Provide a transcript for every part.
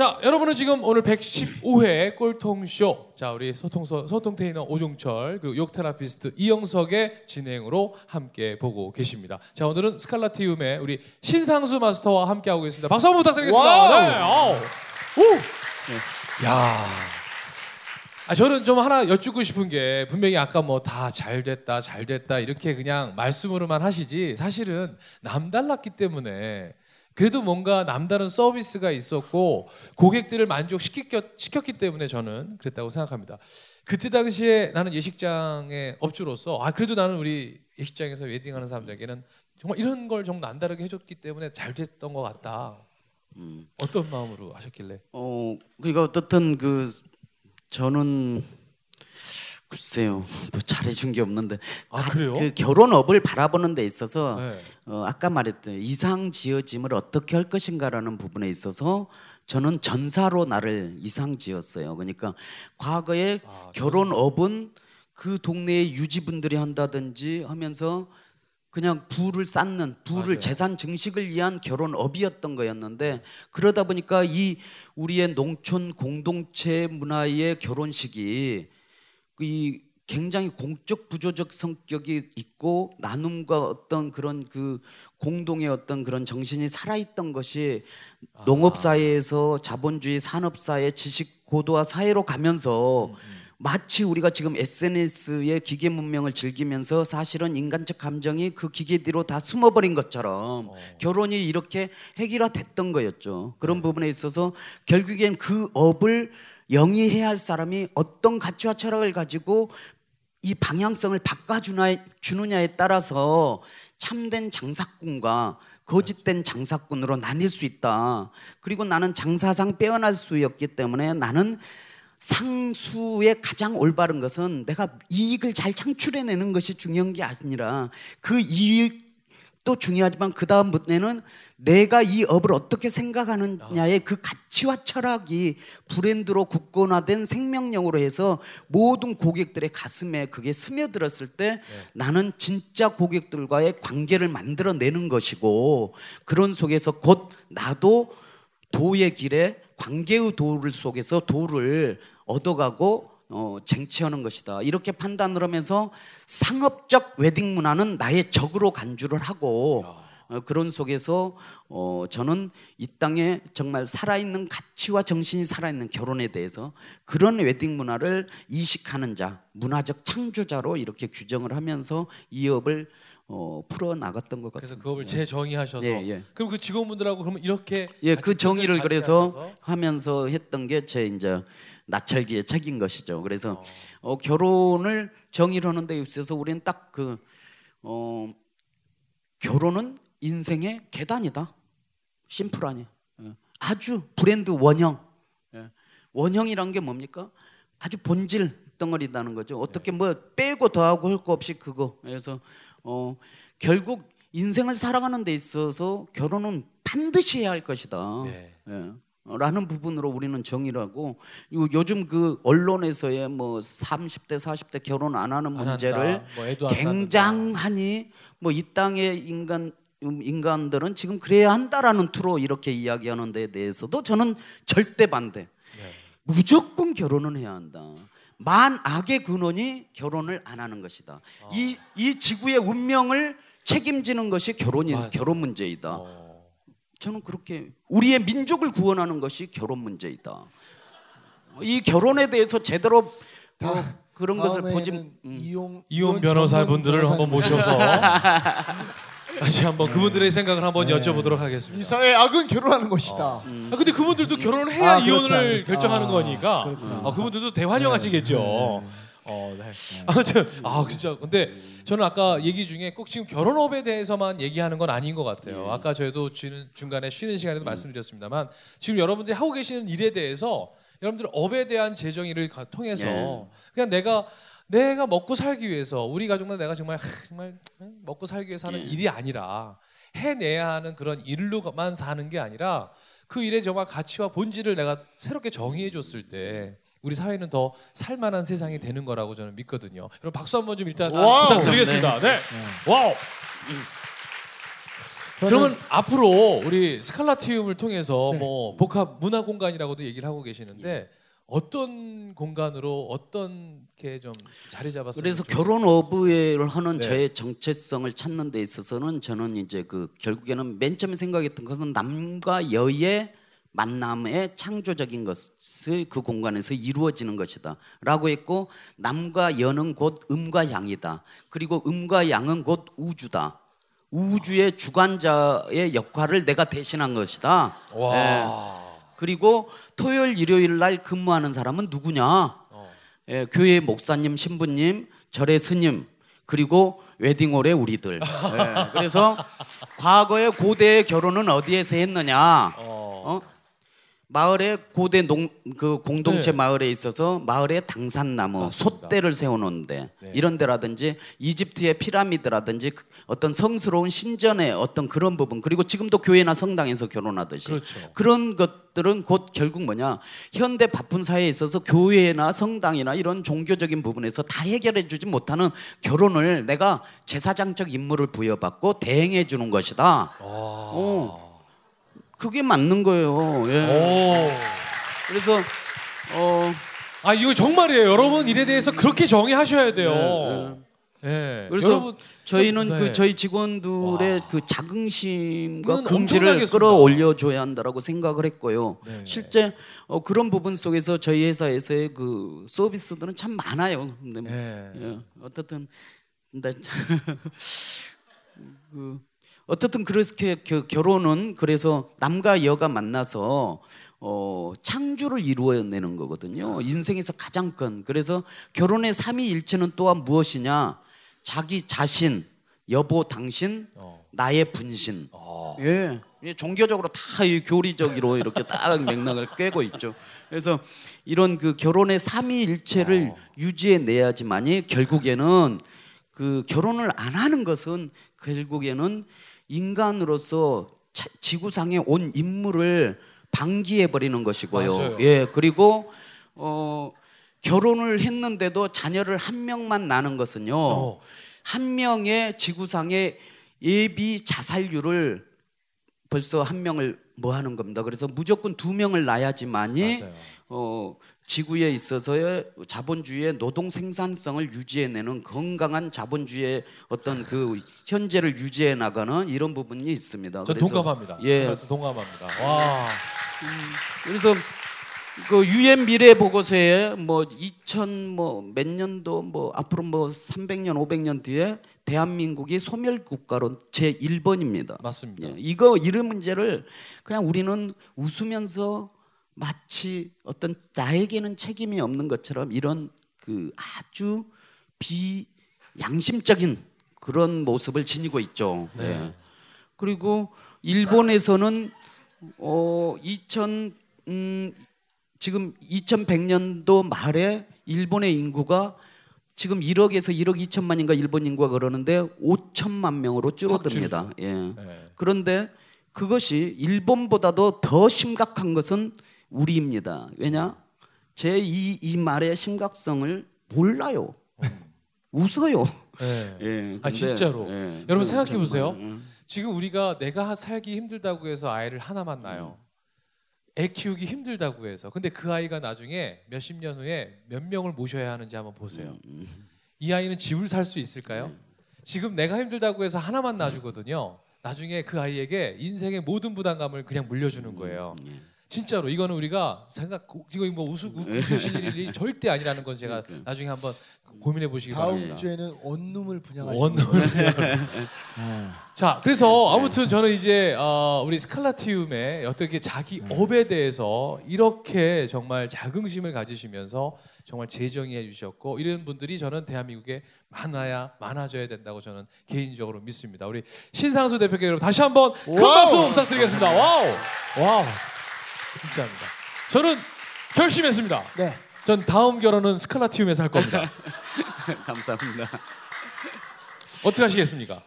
자, 여러분은 지금 오늘 115회 꼴통쇼. 자, 우리 소통소, 소통 테이너 오종철, 그리고 욕 테라피스트 이영석의 진행으로 함께 보고 계십니다. 자, 오늘은 스칼라티움의 우리 신상수 마스터와 함께 하고 계십니다. 박수 한번 부탁드리겠습니다. 네. 아우. 오. 야. 아, 저는 좀 하나 여쭙고 싶은 게 분명히 아까 뭐 다 잘 됐다, 잘 됐다 이렇게 그냥 말씀으로만 하시지 사실은 남달랐기 때문에 그래도 뭔가 남다른 서비스가 있었고 고객들을 만족시켰기 때문에 저는 그랬다고 생각합니다. 그때 당시에 나는 예식장의 업주로서 아 그래도 나는 우리 예식장에서 웨딩하는 사람들에게는 정말 이런 걸좀 남다르게 해줬기 때문에 잘 됐던 것 같다. 어떤 마음으로 하셨길래? 어 그러니까 어떻든 그 저는 글쎄요 뭐 잘해준 게 없는데 아, 그래요? 그 결혼업을 바라보는 데 있어서 네. 어, 아까 말했던 이상 지어짐을 어떻게 할 것인가라는 부분에 있어서 저는 전사로 나를 이상 지었어요. 그러니까 과거에 아, 결혼업은 그 동네의 유지분들이 한다든지 하면서 그냥 부를 쌓는 부를 맞아요. 재산 증식을 위한 결혼업이었던 거였는데 그러다 보니까 이 우리의 농촌 공동체 문화의 결혼식이 이 굉장히 공적 부조적 성격이 있고 나눔과 어떤 그런 그 공동의 어떤 그런 정신이 살아있던 것이 농업 사회에서 자본주의 산업 사회 지식 고도화 사회로 가면서 마치 우리가 지금 SNS의 기계 문명을 즐기면서 사실은 인간적 감정이 그 기계 뒤로 다 숨어버린 것처럼 결혼이 이렇게 획일화됐던 거였죠. 그런 부분에 있어서 결국엔 그 업을 영위해야 할 사람이 어떤 가치와 철학을 가지고 이 방향성을 바꿔주느냐에 따라서 참된 장사꾼과 거짓된 장사꾼으로 나뉠 수 있다. 그리고 나는 장사상 빼어날 수였기 때문에 나는 상수의 가장 올바른 것은 내가 이익을 잘 창출해내는 것이 중요한 게 아니라 그 이익 도 중요하지만 그 다음부터는 내가 이 업을 어떻게 생각하느냐의 그 가치와 철학이 브랜드로 굳건화된 생명력으로 해서 모든 고객들의 가슴에 그게 스며들었을 때 나는 진짜 고객들과의 관계를 만들어내는 것이고 그런 속에서 곧 나도 도의 길에 관계의 도를 속에서 도를 얻어가고 어, 쟁취하는 것이다. 이렇게 판단을 하면서 상업적 웨딩 문화는 나의 적으로 간주를 하고 어, 그런 속에서 어, 저는 이 땅에 정말 살아있는 가치와 정신이 살아있는 결혼에 대해서 그런 웨딩 문화를 이식하는 자, 문화적 창조자로 이렇게 규정을 하면서 이 업을 어, 풀어 나갔던 것 그래서 같습니다. 그걸 재정의하셔서 예, 예. 그럼 그 직원분들하고 그러면 이렇게 예, 그 정의를 그래서 하셔서? 하면서 했던 게 제 이제 나철기의 책인 것이죠. 그래서 어, 결혼을 정의를 하는 데 있어서 우리는 딱 그 어, 결혼은 인생의 계단이다. 심플하니 예. 아주 브랜드 원형. 예. 원형이란 게 뭡니까? 아주 본질 덩어리다는 거죠. 어떻게 뭐 빼고 더하고 할 거 없이 그거. 그래서 어, 결국 인생을 살아가는 데 있어서 결혼은 반드시 해야 할 것이다. 네. 예. 어, 라는 부분으로 우리는 요- 요즘 그 언론에서의 뭐 30대 40대 결혼 안 하는 안 문제를 뭐 굉장하니 뭐 이 땅의 인간 음, 인간들은 지금 그래야 한다라는 투로 이렇게 이야기하는 데 대해서도 저는 절대 반대. 네. 무조건 결혼은 해야 한다. 만 악의 근원이 결혼을 안 하는 것이다. 아. 이, 이 지구의 운명을 책임지는 것이 결혼이 맞아. 결혼 문제이다. 어. 저는 그렇게 우리의 민족을 구원하는 것이 결혼 문제이다. 이 결혼에 대해서 제대로 뭐 그런 것을 보지 다음에는 이용 이혼 변호사분들을 한번 모셔서 다시 한번 그분들의 생각을 한번 여쭤보도록 이 하겠습니다. 사회의 악은 결혼하는 것이다. 아 근데 그분들도 결혼을 해야 아, 이혼을. 결정하는 아, 거니까 그렇구나. 아, 그분들도 대환영하시겠죠. 어, 네. 아무튼 아 진짜 근데 저는 아까 얘기 중에 꼭 지금 결혼업에 대해서만 얘기하는 건 아닌 것 같아요. 아까 저희도 주- 중간에 쉬는 시간에도 말씀드렸습니다만 지금 여러분들이 하고 계시는 일에 대해서 여러분들 업에 대한 재정의를 가- 통해서 예. 그냥 내가 내가 먹고 살기 위해서 우리 가족과 내가 정말 하, 정말 먹고 살기 위해서 하는 예. 일이 아니라 해내야 하는 그런 일로만 사는 게 아니라 그 일의 정말 가치와 본질을 내가 새롭게 정의해 줬을 때 우리 사회는 더 살만한 세상이 되는 거라고 저는 믿거든요. 여러분 박수 한번 좀 일단 wow. 부탁드리겠습니다. 네. wow. 그러면 앞으로 우리 스칼라티움을 통해서 네. 뭐 복합 문화 공간이라고도 얘기를 하고 계시는데 어떤 공간으로 어떤 게 좀 자리 잡았어요? 그래서 결혼 어부를 하는 네. 저의 정체성을 찾는 데 있어서는 저는 이제 그 결국에는 맨 처음에 생각했던 것은 남과 여의 만남의 창조적인 것을 그 공간에서 이루어지는 것이다 라고 했고 남과 여는 곧 음과 양이다. 그리고 음과 양은 곧 우주다. 우주의 주관자의 역할을 내가 대신한 것이다. 와. 예. 그리고 토요일 일요일 날 근무하는 사람은 누구냐? 예, 교회 목사님, 신부님, 절의 스님, 그리고 웨딩홀의 우리들. 예, 그래서 과거에 고대 결혼은 어디에서 했느냐? 어? 마을에 고대 농 그 공동체 네. 마을에 있어서 마을에 당산나무, 맞습니다. 솥대를 세워놓는데 네. 이런 데라든지 이집트의 피라미드라든지 그 어떤 성스러운 신전의 어떤 그런 부분 그리고 지금도 교회나 성당에서 결혼하듯이 그렇죠. 그런 것들은 곧 결국 뭐냐 현대 바쁜 사회에 있어서 교회나 성당이나 이런 종교적인 부분에서 다 해결해 주지 못하는 결혼을 내가 제사장적 임무를 부여받고 대행해 주는 것이다. 어. 그게 맞는 거예요. 예. 오. 그래서 어 아 이거 정말이에요. 여러분 일에 대해서 그렇게 정의하셔야 돼요. 예. 그래서 여러분 저희는 좀- 그 네. 저희 직원들의 그 자긍심과 긍지를. 끌어올려 줘야 한다라고 생각을 했고요. 네. 실제 어, 그런 부분 속에서 저희 회사에서의 그 서비스들은 참 많아요. 근데 뭐, 예. 예, 어떻든 근데 참- 그 어떻든 그렇게 겨- 결혼은 그래서 남과 여가 만나서 어, 창조를 이루어내는 거거든요. 인생에서 가장 큰. 그래서 결혼의 삼위일체는 또한 무엇이냐? 자기 자신, 여보 당신, 어. 나의 분신. 어. 예. 예, 종교적으로 다이 교리적으로 이렇게 딱 맥락을 꿰고 있죠. 그래서 이런 그 결혼의 삼위일체를 유지해 내야지만이 결국에는 그 결혼을 안 하는 것은 결국에는 인간으로서 차- 지구상에 온 인물을 방기해 버리는 것이고요. 맞아요. 예, 그리고 어 결혼을 했는데도 자녀를 한 명만 낳는 것은요. 어. 한 명의 지구상의 예비 자살률을 벌써 한 명을 뭐 하는 겁니다. 그래서 무조건 두 명을 낳아야지만이 맞아요. 어, 지구에 있어서의 자본주의의 노동 생산성을 유지해내는 건강한 자본주의의 어떤 그 현재를 유지해 나가는 이런 부분이 있습니다. 저 동감합니다. 예. 그 말씀 동감합니다. 와. 그래서 그 유엔 미래 보고서에 뭐 2000뭐몇 년도 뭐 앞으로 뭐 300년 500년 뒤에 대한민국이 소멸 국가로 제 1번입니다. 맞습니다. 예, 이거 이런 문제를 그냥 우리는 웃으면서 마치 어떤 나에게는 책임이 없는 것처럼 이런 그 아주 비양심적인 그런 모습을 지니고 있죠. 네. 예. 그리고 일본에서는 어 2000, 음, 지금 2100년도 말에 일본의 인구가 지금 1억에서 1억 2천만인가 일본 인구가 그러는데 5천만 명으로 줄어듭니다. 예. 네. 그런데 그것이 일본보다도 더 심각한 것은 우리입니다. 왜냐? 제이 이 말의 심각성을 몰라요. 웃어요. 네. 예. 아 진짜로. 예. 여러분 생각해 보세요. 음. 지금 우리가 내가 살기 힘들다고 해서 아이를 하나만 낳아요. 애 키우기 힘들다고 해서. 근데 그 아이가 나중에 몇십 년 후에 몇 명을 모셔야 하는지 한번 보세요. 이 아이는 집을 살 수 있을까요? 지금 내가 힘들다고 해서 하나만 놔주거든요. 나중에 그 아이에게 인생의 모든 부담감을 그냥 물려주는 거예요. 진짜로 이거는 우리가 생각 이거 뭐 웃으, 웃으실 일이 절대 아니라는 건 제가 나중에 한번 고민해 보시기 다음 바랍니다. 주에는 원룸을 분양하시는 원룸을 아, 자, 그래서 아무튼 저는 이제 어, 우리 스칼라티움의 어떻게 자기 업에 대해서 이렇게 정말 자긍심을 가지시면서 정말 재정의해 주셨고 이런 분들이 저는 대한민국에 많아야 많아져야 된다고 저는 개인적으로 믿습니다. 우리 신상수 대표께 여러분 다시 한번 큰 wow. 박수 부탁드리겠습니다. wow, wow, 진짜입니다. 저는 결심했습니다. 네. 전 다음 결혼은 스칼라티움에서 할 겁니다. 감사합니다. 어떻게 하시겠습니까?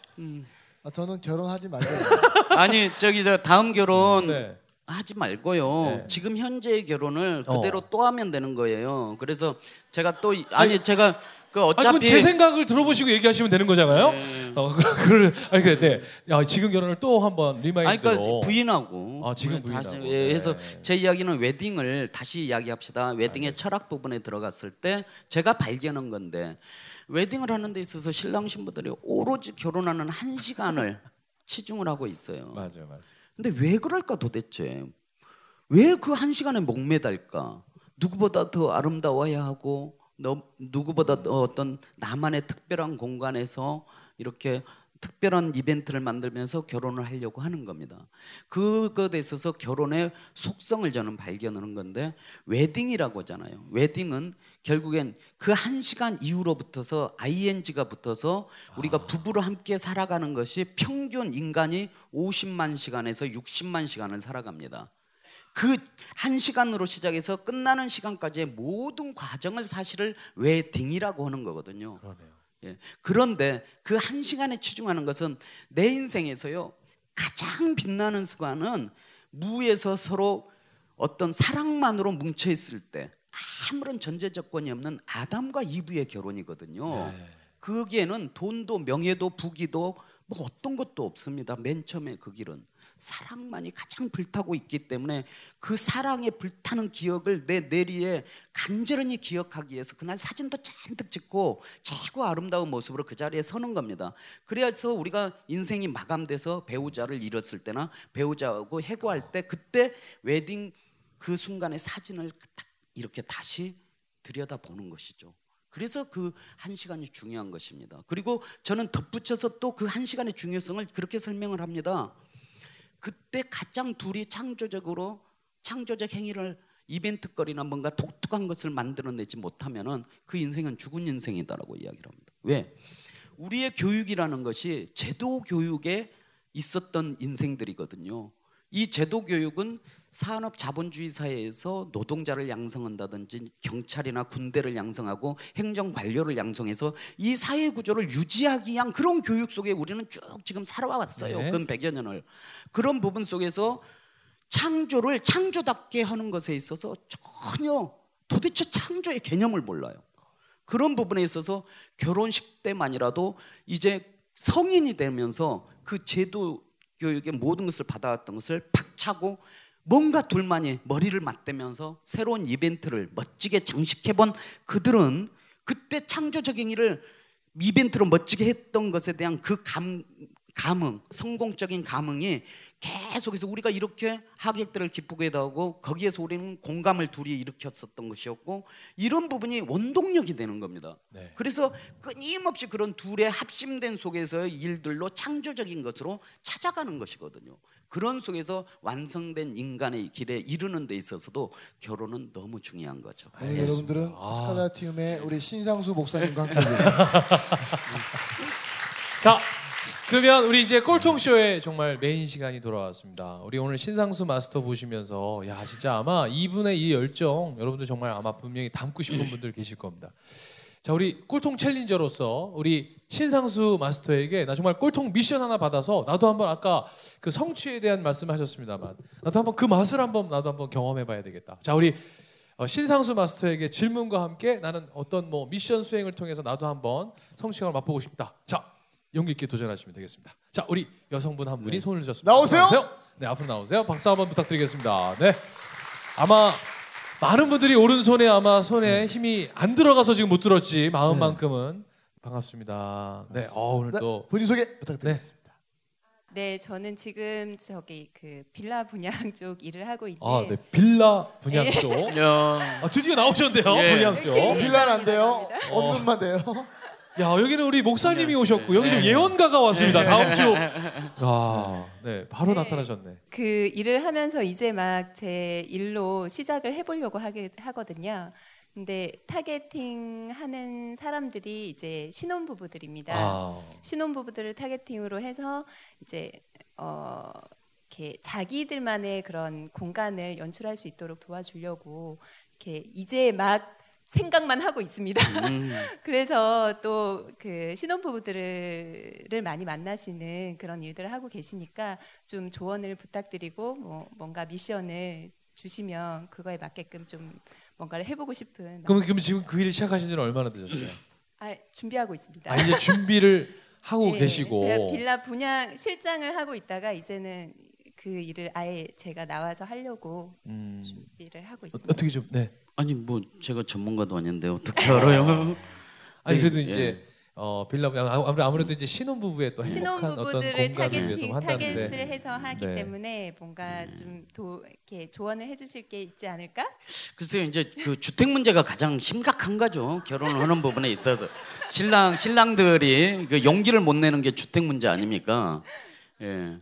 아, 저는 결혼하지 말고 아니 저기 저 다음 결혼 네. 하지 말고요. 네. 지금 현재의 결혼을 어. 그대로 또 하면 되는 거예요. 그래서 제가 또 이- 아니 제가 그 아니, 어차피 제 생각을 들어보시고 얘기하시면 되는 거잖아요. 어, 그를 아니 그 네. 야, 지금 결혼을 또 한번 아니 remind로. 그러니까 부인하고 아, 지금 네, 다시, 부인하고. 예, 해서 네. 제 이야기는 웨딩을 다시 이야기합시다. 웨딩의 철학 부분에 들어갔을 때 제가 발견한 건데 웨딩을 하는 데 있어서 신랑 신부들이 오로지 결혼하는 한 시간을 치중을 하고 있어요. 맞아요, 맞아요. 근데 왜 그럴까 도대체? 왜 그 한 시간에 목매달까? 누구보다 더 아름다워야 하고 너, 누구보다 더 어떤 나만의 특별한 공간에서 이렇게 특별한 이벤트를 만들면서 결혼을 하려고 하는 겁니다. 그것에 있어서 결혼의 속성을 저는 발견하는 건데 웨딩이라고 하잖아요. 웨딩은 결국엔 그 한 시간 이후로부터서 ing가 붙어서 우리가 부부로 함께 살아가는 것이 평균 인간이 50만 시간에서 60만 시간을 살아갑니다. 그 한 시간으로 시작해서 끝나는 시간까지의 모든 과정을 사실을 웨딩이라고 하는 거거든요. 그러네요. 예. 그런데 그 한 시간에 치중하는 것은 내 인생에서요 가장 빛나는 순간은 무에서 서로 어떤 사랑만으로 뭉쳐 있을 때 아무런 전제 조건이 없는 아담과 이브의 결혼이거든요. 거기에는 돈도 명예도 부귀도 뭐 어떤 것도 없습니다. 맨 처음에 그 길은 사랑만이 가장 불타고 있기 때문에 그 사랑에 불타는 기억을 내 뇌리에 간절히 기억하기 위해서 그날 사진도 잔뜩 찍고 최고 아름다운 모습으로 그 자리에 서는 겁니다. 그래서 우리가 인생이 마감돼서 배우자를 잃었을 때나 배우자하고 해고할 때 그때 웨딩 그 순간의 사진을 딱 이렇게 다시 들여다 보는 것이죠. 그래서 그 한 시간이 중요한 것입니다. 그리고 저는 덧붙여서 또 그 한 시간의 중요성을 그렇게 설명을 합니다. 그때 가장 둘이 창조적으로 창조적 행위를 이벤트거리나 뭔가 독특한 것을 만들어내지 못하면은 그 인생은 죽은 인생이다라고 이야기를 합니다. 왜? 우리의 교육이라는 것이 제도 교육에 있었던 인생들이거든요. 이 제도 교육은 산업 자본주의 사회에서 노동자를 양성한다든지 경찰이나 군대를 양성하고 행정 관료를 양성해서 이 사회 구조를 유지하기 위한 그런 교육 속에 우리는 쭉 지금 살아왔어요. 네. 근 100여 년을. 그런 부분 속에서 창조를 창조답게 하는 것에 있어서 전혀 도대체 창조의 개념을 몰라요. 그런 부분에 있어서 결혼식 때만이라도 이제 성인이 되면서 그 제도 교육의 모든 것을 받아왔던 것을 박차고 뭔가 둘만이 머리를 맞대면서 새로운 이벤트를 멋지게 장식해본 그들은 그때 창조적 행위를 이벤트로 멋지게 했던 것에 대한 그 감, 감흥, 성공적인 감흥이 계속해서 우리가 이렇게 하객들을 기쁘게 하고 거기에서 우리는 공감을 둘이 일으켰었던 것이었고 이런 부분이 원동력이 되는 겁니다. 네. 그래서 끊임없이 그런 둘의 합심된 속에서의 일들로 창조적인 것으로 찾아가는 것이거든요. 그런 속에서 완성된 인간의 길에 이르는 데 있어서도 결혼은 너무 중요한 거죠. 오늘 여러분들은 아. 스칼라티움의 우리 신상수 목사님과 함께. 자, 그러면 우리 이제 꼴통 쇼의 정말 메인 시간이 돌아왔습니다. 우리 오늘 신상수 마스터 보시면서 야 진짜 아마 이분의 이 열정 여러분들 정말 아마 분명히 담고 싶은 분들 계실 겁니다. 자 우리 꼴통 챌린저로서 우리 신상수 마스터에게 나 정말 꼴통 미션 하나 받아서 나도 한번 아까 그 성취에 대한 말씀하셨습니다만 나도 한번 그 맛을 한번 나도 한번 경험해봐야 되겠다. 자 우리 어, 신상수 마스터에게 질문과 함께 나는 어떤 뭐 미션 수행을 통해서 나도 한번 성취감을 맛보고 싶다. 자 용기 있게 도전하시면 되겠습니다. 자 우리 여성분 한 분이 손을 드셨습니다. 나오세요. 네 앞으로 나오세요. 박수 한번 부탁드리겠습니다. 네 아마 많은 분들이 오른손에 아마 손에 힘이 안 들어가서 지금 못 들었지 마음만큼은 반갑습니다. 네, 어, 오늘 네, 또 본인 소개 네. 부탁드리겠습니다. 네, 저는 지금 저기 그 빌라 분양 쪽 일을 하고 있는데 아, 네. 빌라 분양 쪽. 야, 아, 드디어 나오셨는데요. 예. 분양 쪽. 빌라는 안 돼요. 감사합니다. 언눈만 돼요. 야, 여기는 우리 목사님이 오셨고 여기 좀 예언가가 왔습니다. 다음 주. 아, 네. 바로 네. 나타나셨네. 그 일을 하면서 이제 막 제 일로 시작을 해보려고 하게 하거든요. 근데 targeting 하는 사람들이 이제 신혼부부들입니다. 아. 신혼부부들을 targeting으로 해서 이제 어 이렇게 자기들만의 그런 공간을 연출할 수 있도록 도와주려고 이렇게 이제 막 생각만 하고 있습니다. 그래서 또 그 신혼부부들을 많이 만나시는 그런 일들을 하고 계시니까 좀 조언을 부탁드리고 뭐 뭔가 미션을 주시면 그거에 맞게끔 좀 뭔가를 해보고 싶은 그럼, 그럼 지금 그일 시작하신 지는 얼마나 되셨어요? 아, 준비하고 있습니다. 아 이제 준비를 하고 예, 계시고 제가 빌라 분양 실장을 하고 있다가 이제는 그 일을 아예 제가 나와서 하려고 음, 준비를 하고 어, 있습니다. 어 떻게 좀 네. 아니 뭐 제가 전문가도 아닌데 어떻게 알아요? 아니 그래도 예. 이제 어 빌라 분양 아, 아무래도 아무래도 이제 신혼 부부의 또 행복한 어떤 신혼부부들을 공간을 위해서 targeting, 한다는데 타겟을 해서 하기 네. 때문에 뭔가 좀 도, 이렇게 조언을 해주실 게 있지 않을까? 글쎄요 이제 그 주택 문제가 가장 심각한 거죠 결혼을 하는 부분에 있어서 신랑 신랑들이 그 용기를 못 내는 게 주택 문제 아닙니까? 예.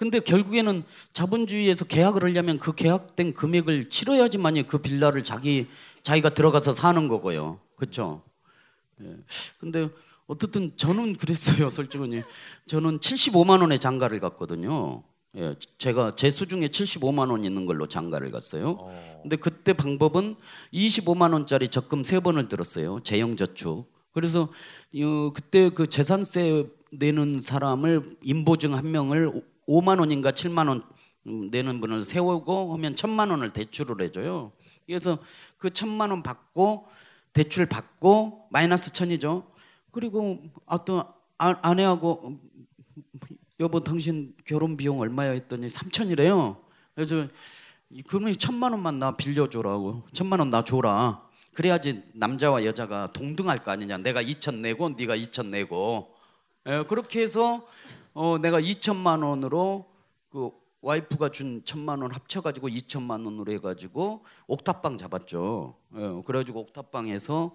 근데 결국에는 자본주의에서 계약을 하려면 그 계약된 금액을 치러야지만이 그 빌라를 자기 자기가 들어가서 사는 거고요. 그렇죠? 예. 근데 어떻든 저는 그랬어요, 솔직히. 저는 75만 원의 장가를 갔거든요. 예, 제가 제 수중에 75만 원 있는 걸로 장가를 갔어요. 근데 그때 방법은 25만 원짜리 적금 세 번을 들었어요. 재형 저축. 그래서 어, 그때 그 재산세 내는 사람을 인보증 한 명을 5만 원인가 7만 원 음, 내는 분을 세우고 하면 천만 원을 대출을 해줘요. 그래서 그 천만 원 받고 대출 받고 마이너스 천이죠. 그리고 어떤 아, 아내하고 여보 당신 결혼 비용 얼마야 했더니 3천이래요. 그래서 그러면 천만 원만 나 빌려줘라고 천만 원 나 줘라. 그래야지 남자와 여자가 동등할 거 아니냐. 내가 2천 내고 네가 2천 내고 예, 그렇게 해서 어, 내가 2천만 원으로 그 와이프가 준 천만 원 합쳐가지고 2천만 원으로 해가지고 옥탑방 잡았죠. 예, 그래가지고 옥탑방에서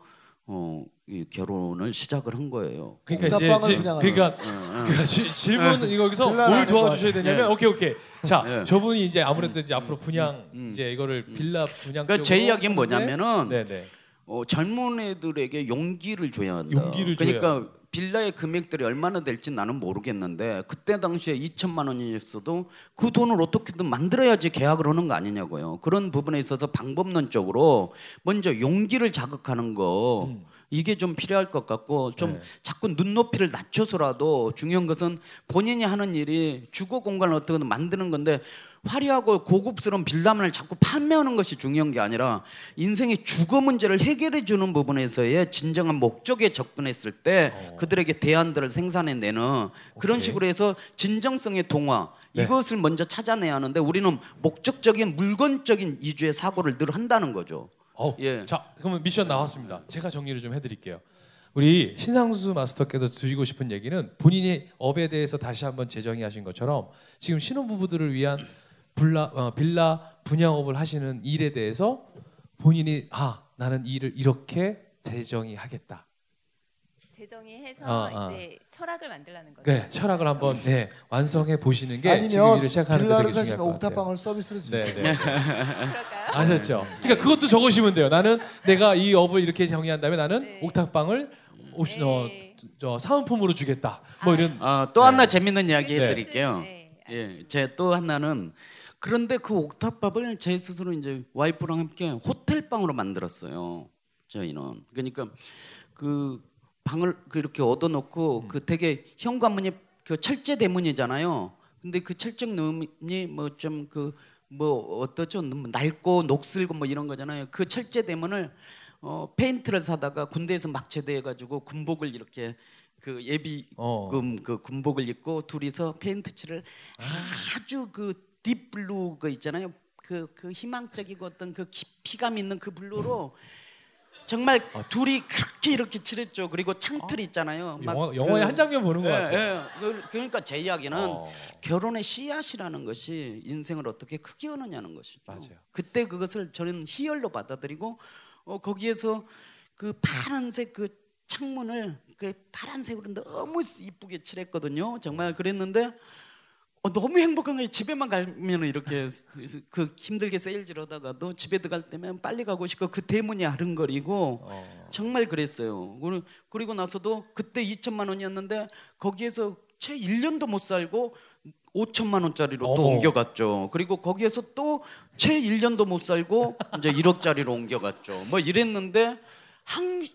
어, 이 결혼을 시작을 한 거예요. 그러니까 이제, 옥탑방을 이제 분양하는 그러니까, 그러니까 지- 질문 이거 여기서 뭘 도와주셔야 거 되냐면 예. 오케이 오케이. 자 예. 저분이 이제 아무래도 이제 앞으로 분양 이제 이거를 빌라 분양 그러니까 제 이야기는 뭐냐면은 네네. 어, 젊은 애들에게 용기를 줘야 한다. 용기를 그러니까 빌라의 금액들이 얼마나 될지 나는 모르겠는데 그때 당시에 2천만 원이었어도 그 돈을 어떻게든 만들어야지 계약을 하는 거 아니냐고요. 그런 부분에 있어서 방법론적으로 먼저 용기를 자극하는 거 이게 좀 필요할 것 같고 좀 네. 자꾸 눈높이를 낮춰서라도 중요한 것은 본인이 하는 일이 주거 공간을 어떻게든 만드는 건데 화려하고 고급스러운 빌라만을 자꾸 판매하는 것이 중요한 게 아니라 인생의 주거 문제를 해결해 주는 부분에서의 진정한 목적에 접근했을 때 그들에게 대안들을 생산해 내는 그런 오케이. 식으로 해서 진정성의 동화 네. 이것을 먼저 찾아내야 하는데 우리는 목적적인 물건적인 이주의 사고를 늘 한다는 거죠. 어, 예. 자 그러면 미션 나왔습니다 제가 정리를 좀 해드릴게요 우리 신상수 마스터께서 드리고 싶은 얘기는 본인이 업에 대해서 다시 한번 재정의하신 것처럼 지금 신혼부부들을 위한 빌라, 어, 빌라 분양업을 하시는 일에 대해서 본인이 아 나는 이 일을 이렇게 재정의하겠다 재정의해서 어, 어. 이제 철학을 만들라는 거죠. 네, 철학을 한번 네, 완성해 보시는 게 지금 아니면 일을 시작하는 데 빌라를 되게 중요할 사시면 것 같아요. 옥탑방을 서비스로 주세요. 네, 네. 그럴까요? 아셨죠? 그러니까 그것도 적으시면 돼요. 나는 내가 이 업을 이렇게 정의한 다음에 나는 네. 옥탑방을 옵션 어, 네. 저 사은품으로 주겠다. 뭐 이런 아, 또 하나 재밌는 이야기 네. 해드릴게요. 네, 예, 제 또 하나는 그런데 그 옥탑밥을 제 스스로 이제 와이프랑 함께 호텔 방으로 만들었어요. 저희는 그러니까 그 방을 그렇게 얻어놓고 그 되게 현관문이 그 철제 대문이잖아요. 근데 그 철제 대문이 뭐 좀 그 뭐 어떠죠? 뭐 낡고 녹슬고 뭐 이런 거잖아요. 그 철제 대문을 어 페인트를 사다가 군대에서 막 제대해 가지고 군복을 이렇게 그 예비 어. 금, 그 군복을 입고 둘이서 페인트 칠을 아주 그 deep blue 그 있잖아요. 그, 그 희망적이고 어떤 그 깊이감 있는 그 blue로 정말 둘이 그렇게 이렇게 칠했죠. 그리고 창틀 있잖아요. 막 영화, 영화의 그- 한 장면 보는 것 예, 같아요. 예. 그- 그러니까 제 이야기는 어. 결혼의 씨앗이라는 것이 인생을 어떻게 크게 하느냐는 것이죠. 맞아요. 그때 그것을 저는 희열로 받아들이고 어, 거기에서 그 파란색 그 창문을 그 파란색으로 너무 이쁘게 칠했거든요. 정말 그랬는데 어, 너무 행복한 거예요. 집에만 가면 이렇게 그 힘들게 세일질 하다가도 집에 들어갈 때면 빨리 가고 싶고 그 대문이 아른거리고 어. 정말 그랬어요. 그리- 그리고 나서도 그때 2천만 원이었는데 거기에서 채 1년도 못 살고 5천만 원짜리로 또 어머. 옮겨갔죠. 그리고 거기에서 또 채 1년도 못 살고 이제 1억짜리로 옮겨갔죠. 뭐 이랬는데 한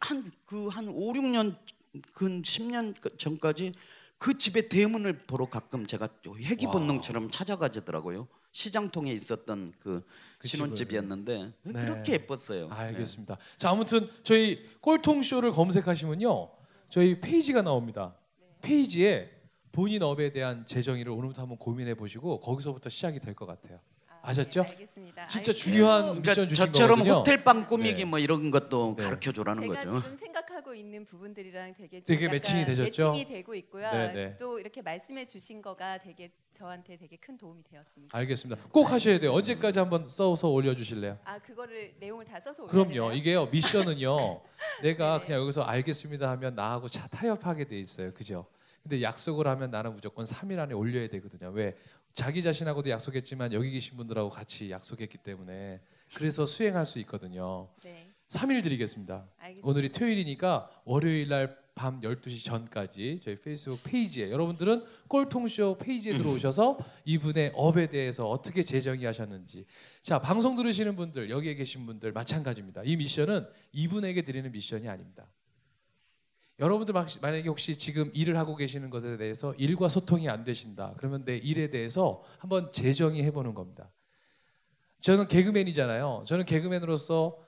한 그한 5, 6년 근 10년 전까지 그 집의 대문을 보러 가끔 제가 회귀 본능처럼 찾아가지더라고요. 시장통에 있었던 그, 그 신혼집이었는데 네. 그렇게 예뻤어요. 알겠습니다. 자 아무튼 저희 꼴통 쇼를 검색하시면요 저희 페이지가 나옵니다. 페이지에 본인 업에 대한 재정의를 오늘부터 한번 고민해 보시고 거기서부터 시작이 될 것 같아요. 아셨죠? 네, 알겠습니다. 진짜 아이, 중요한 그리고 미션 그러니까 주신 저처럼 거거든요. 호텔방 꾸미기 네. 뭐 이런 것도 네. 가르쳐 주라는 제가 거죠. 지금 생각하고 있는 부분들이랑 되게 좀 되게 약간 매칭이 되셨죠? 매칭이 되고 있고요. 네, 네. 또 이렇게 말씀해 주신 거가 되게 저한테 되게 큰 도움이 되었습니다. 알겠습니다. 꼭 하셔야 돼요. 언제까지 한번 써서 올려주실래요? 아 그거를 내용을 다 써서 올려야 그럼요. 되나요? 이게요 미션은요. 내가 네네. 그냥 여기서 알겠습니다 하면 나하고 차 타협하게 돼 있어요. 그죠? 근데 약속을 하면 나는 무조건 3일 안에 올려야 되거든요. 왜? 자기 자신하고도 약속했지만 여기 계신 분들하고 같이 약속했기 때문에 그래서 수행할 수 있거든요. 네, 3일 드리겠습니다. 알겠습니다. 오늘이 토요일이니까 월요일 날 밤 12시 전까지 저희 페이스북 페이지에 여러분들은 꼴통쇼 페이지에 들어오셔서 이분의 업에 대해서 어떻게 재정의 하셨는지 자 방송 들으시는 분들 여기에 계신 분들 마찬가지입니다. 이 미션은 이분에게 드리는 미션이 아닙니다. 여러분들 막- 만약에 혹시 지금 일을 하고 계시는 것에 대해서 일과 소통이 안 되신다. 그러면 내 일에 대해서 한번 재정의 해 보는 겁니다. 저는 개그맨이잖아요. 저는 개그맨으로서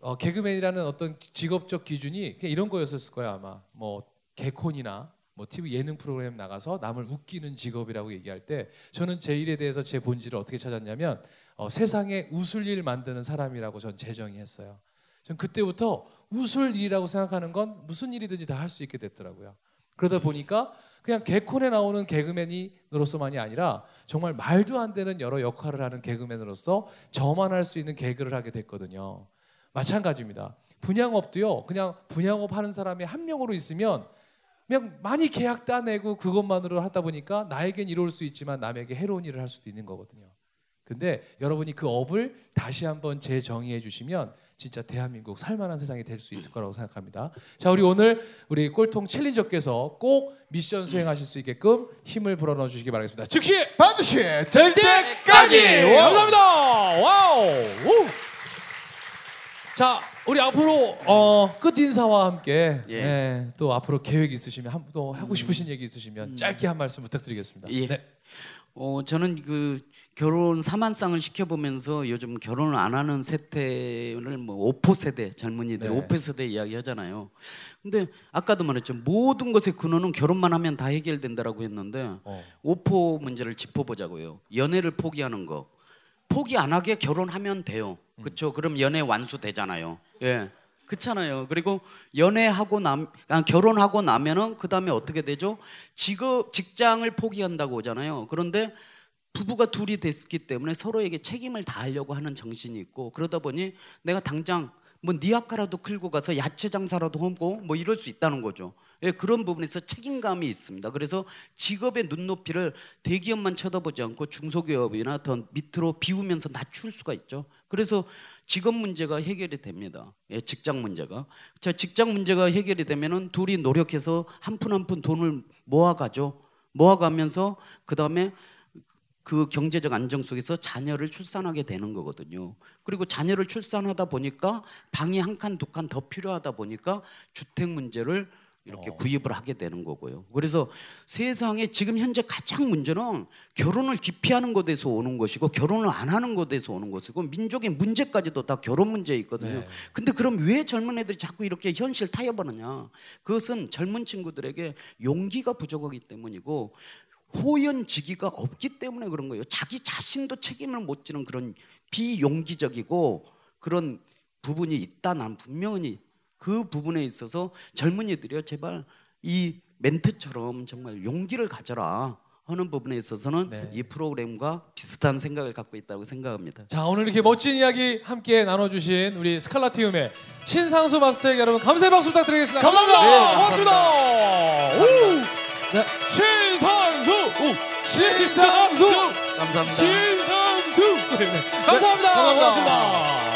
어, 개그맨이라는 어떤 직업적 기준이 그냥 이런 거였을 거예요 아마 뭐 개콘이나 뭐 TV 예능 프로그램 나가서 남을 웃기는 직업이라고 얘기할 때 저는 제 일에 대해서 제 본질을 어떻게 찾았냐면 어, 세상에 웃을 일 만드는 사람이라고 전 재정의했어요. 전 그때부터 웃을 일이라고 생각하는 건 무슨 일이든지 다 할 수 있게 됐더라고요. 그러다 보니까 그냥 개콘에 나오는 개그맨이로서만이 아니라 정말 말도 안 되는 여러 역할을 하는 개그맨으로서 저만 할 수 있는 개그를 하게 됐거든요. 마찬가지입니다. 분양업도요. 그냥 분양업 하는 사람이 한 명으로 있으면 그냥 많이 계약 따내고 그것만으로 하다 보니까 나에겐 이로울 수 있지만 남에게 해로운 일을 할 수도 있는 거거든요. 근데 여러분이 그 업을 다시 한번 재정의해 주시면 진짜 대한민국 살만한 세상이 될 수 있을 거라고 생각합니다. 자, 우리 오늘 우리 꼴통 챌린저께서 꼭 미션 수행하실 수 있게끔 힘을 불어넣어 주시기 바라겠습니다. 즉시 반드시 될될 때까지. 감사합니다. wow. 우. 자, 우리 앞으로 어, 끝 인사와 함께 예. 예, 또 앞으로 계획 있으시면 한, 또 하고 싶으신 얘기 있으시면 짧게 한 말씀 부탁드리겠습니다. 예. 네. 어, 저는 그 결혼 사만상을 시켜보면서 요즘 결혼을 안 하는 세대를 뭐 오포 세대 젊은이들 네. 오포 세대 이야기 하잖아요. 근데 아까도 말했죠. 모든 것의 근원은 결혼만 하면 다 해결된다라고 했는데 어. 오포 문제를 짚어보자고요. 연애를 포기하는 거. 포기 안 하게 결혼하면 돼요. 그렇죠? 그럼 연애 완수되잖아요. 예. 그렇잖아요. 그리고 연애하고 남 아, 결혼하고 나면은 그다음에 어떻게 되죠? 직업 직장을 포기한다고 하잖아요. 그런데 부부가 둘이 됐기 때문에 서로에게 책임을 다하려고 하는 정신이 있고 그러다 보니 내가 당장 뭐 니아카라도 끌고 가서 야채 장사라도 하고 뭐 이럴 수 있다는 거죠. 예, 그런 부분에서 책임감이 있습니다. 그래서 직업의 눈높이를 대기업만 쳐다보지 않고 중소기업이나 더 밑으로 비우면서 낮출 수가 있죠. 그래서 직업 문제가 해결이 됩니다. 예, 직장 문제가. 자, 직장 문제가 해결이 되면은 둘이 노력해서 한 푼 한 푼 돈을 모아가죠. 모아가면서 그 다음에 그 경제적 안정 속에서 자녀를 출산하게 되는 거거든요. 그리고 자녀를 출산하다 보니까 방이 한 칸 두 칸 더 필요하다 보니까 주택 문제를 이렇게 구입을 하게 되는 거고요. 그래서 세상에 지금 현재 가장 문제는 결혼을 기피하는 것에서 오는 것이고 결혼을 안 하는 것에서 오는 것이고 민족의 문제까지도 다 결혼 문제에 있거든요. 네. 근데 그럼 왜 젊은 애들이 자꾸 이렇게 현실 타협하느냐? 그것은 젊은 친구들에게 용기가 부족하기 때문이고 호연지기가 없기 때문에 그런 거예요. 자기 자신도 책임을 못 지는 그런 비용기적이고 그런 부분이 있다. 난 분명히 그 부분에 있어서 젊은이들이요 제발 이 멘트처럼 정말 용기를 가져라 하는 부분에 있어서는 네. 이 프로그램과 비슷한 생각을 갖고 있다고 생각합니다. 자 오늘 이렇게 멋진 이야기 함께 나눠주신 우리 스칼라티움의 신상수 마스터에게 여러분 감사의 박수 부탁드리겠습니다. 감사합니다. 네, 고맙습니다. 오! 네. 신상수, 오! 신상수! 감사합니다. 신상수. 네, 네. 감사합니다. 감사합니다. 고맙습니다.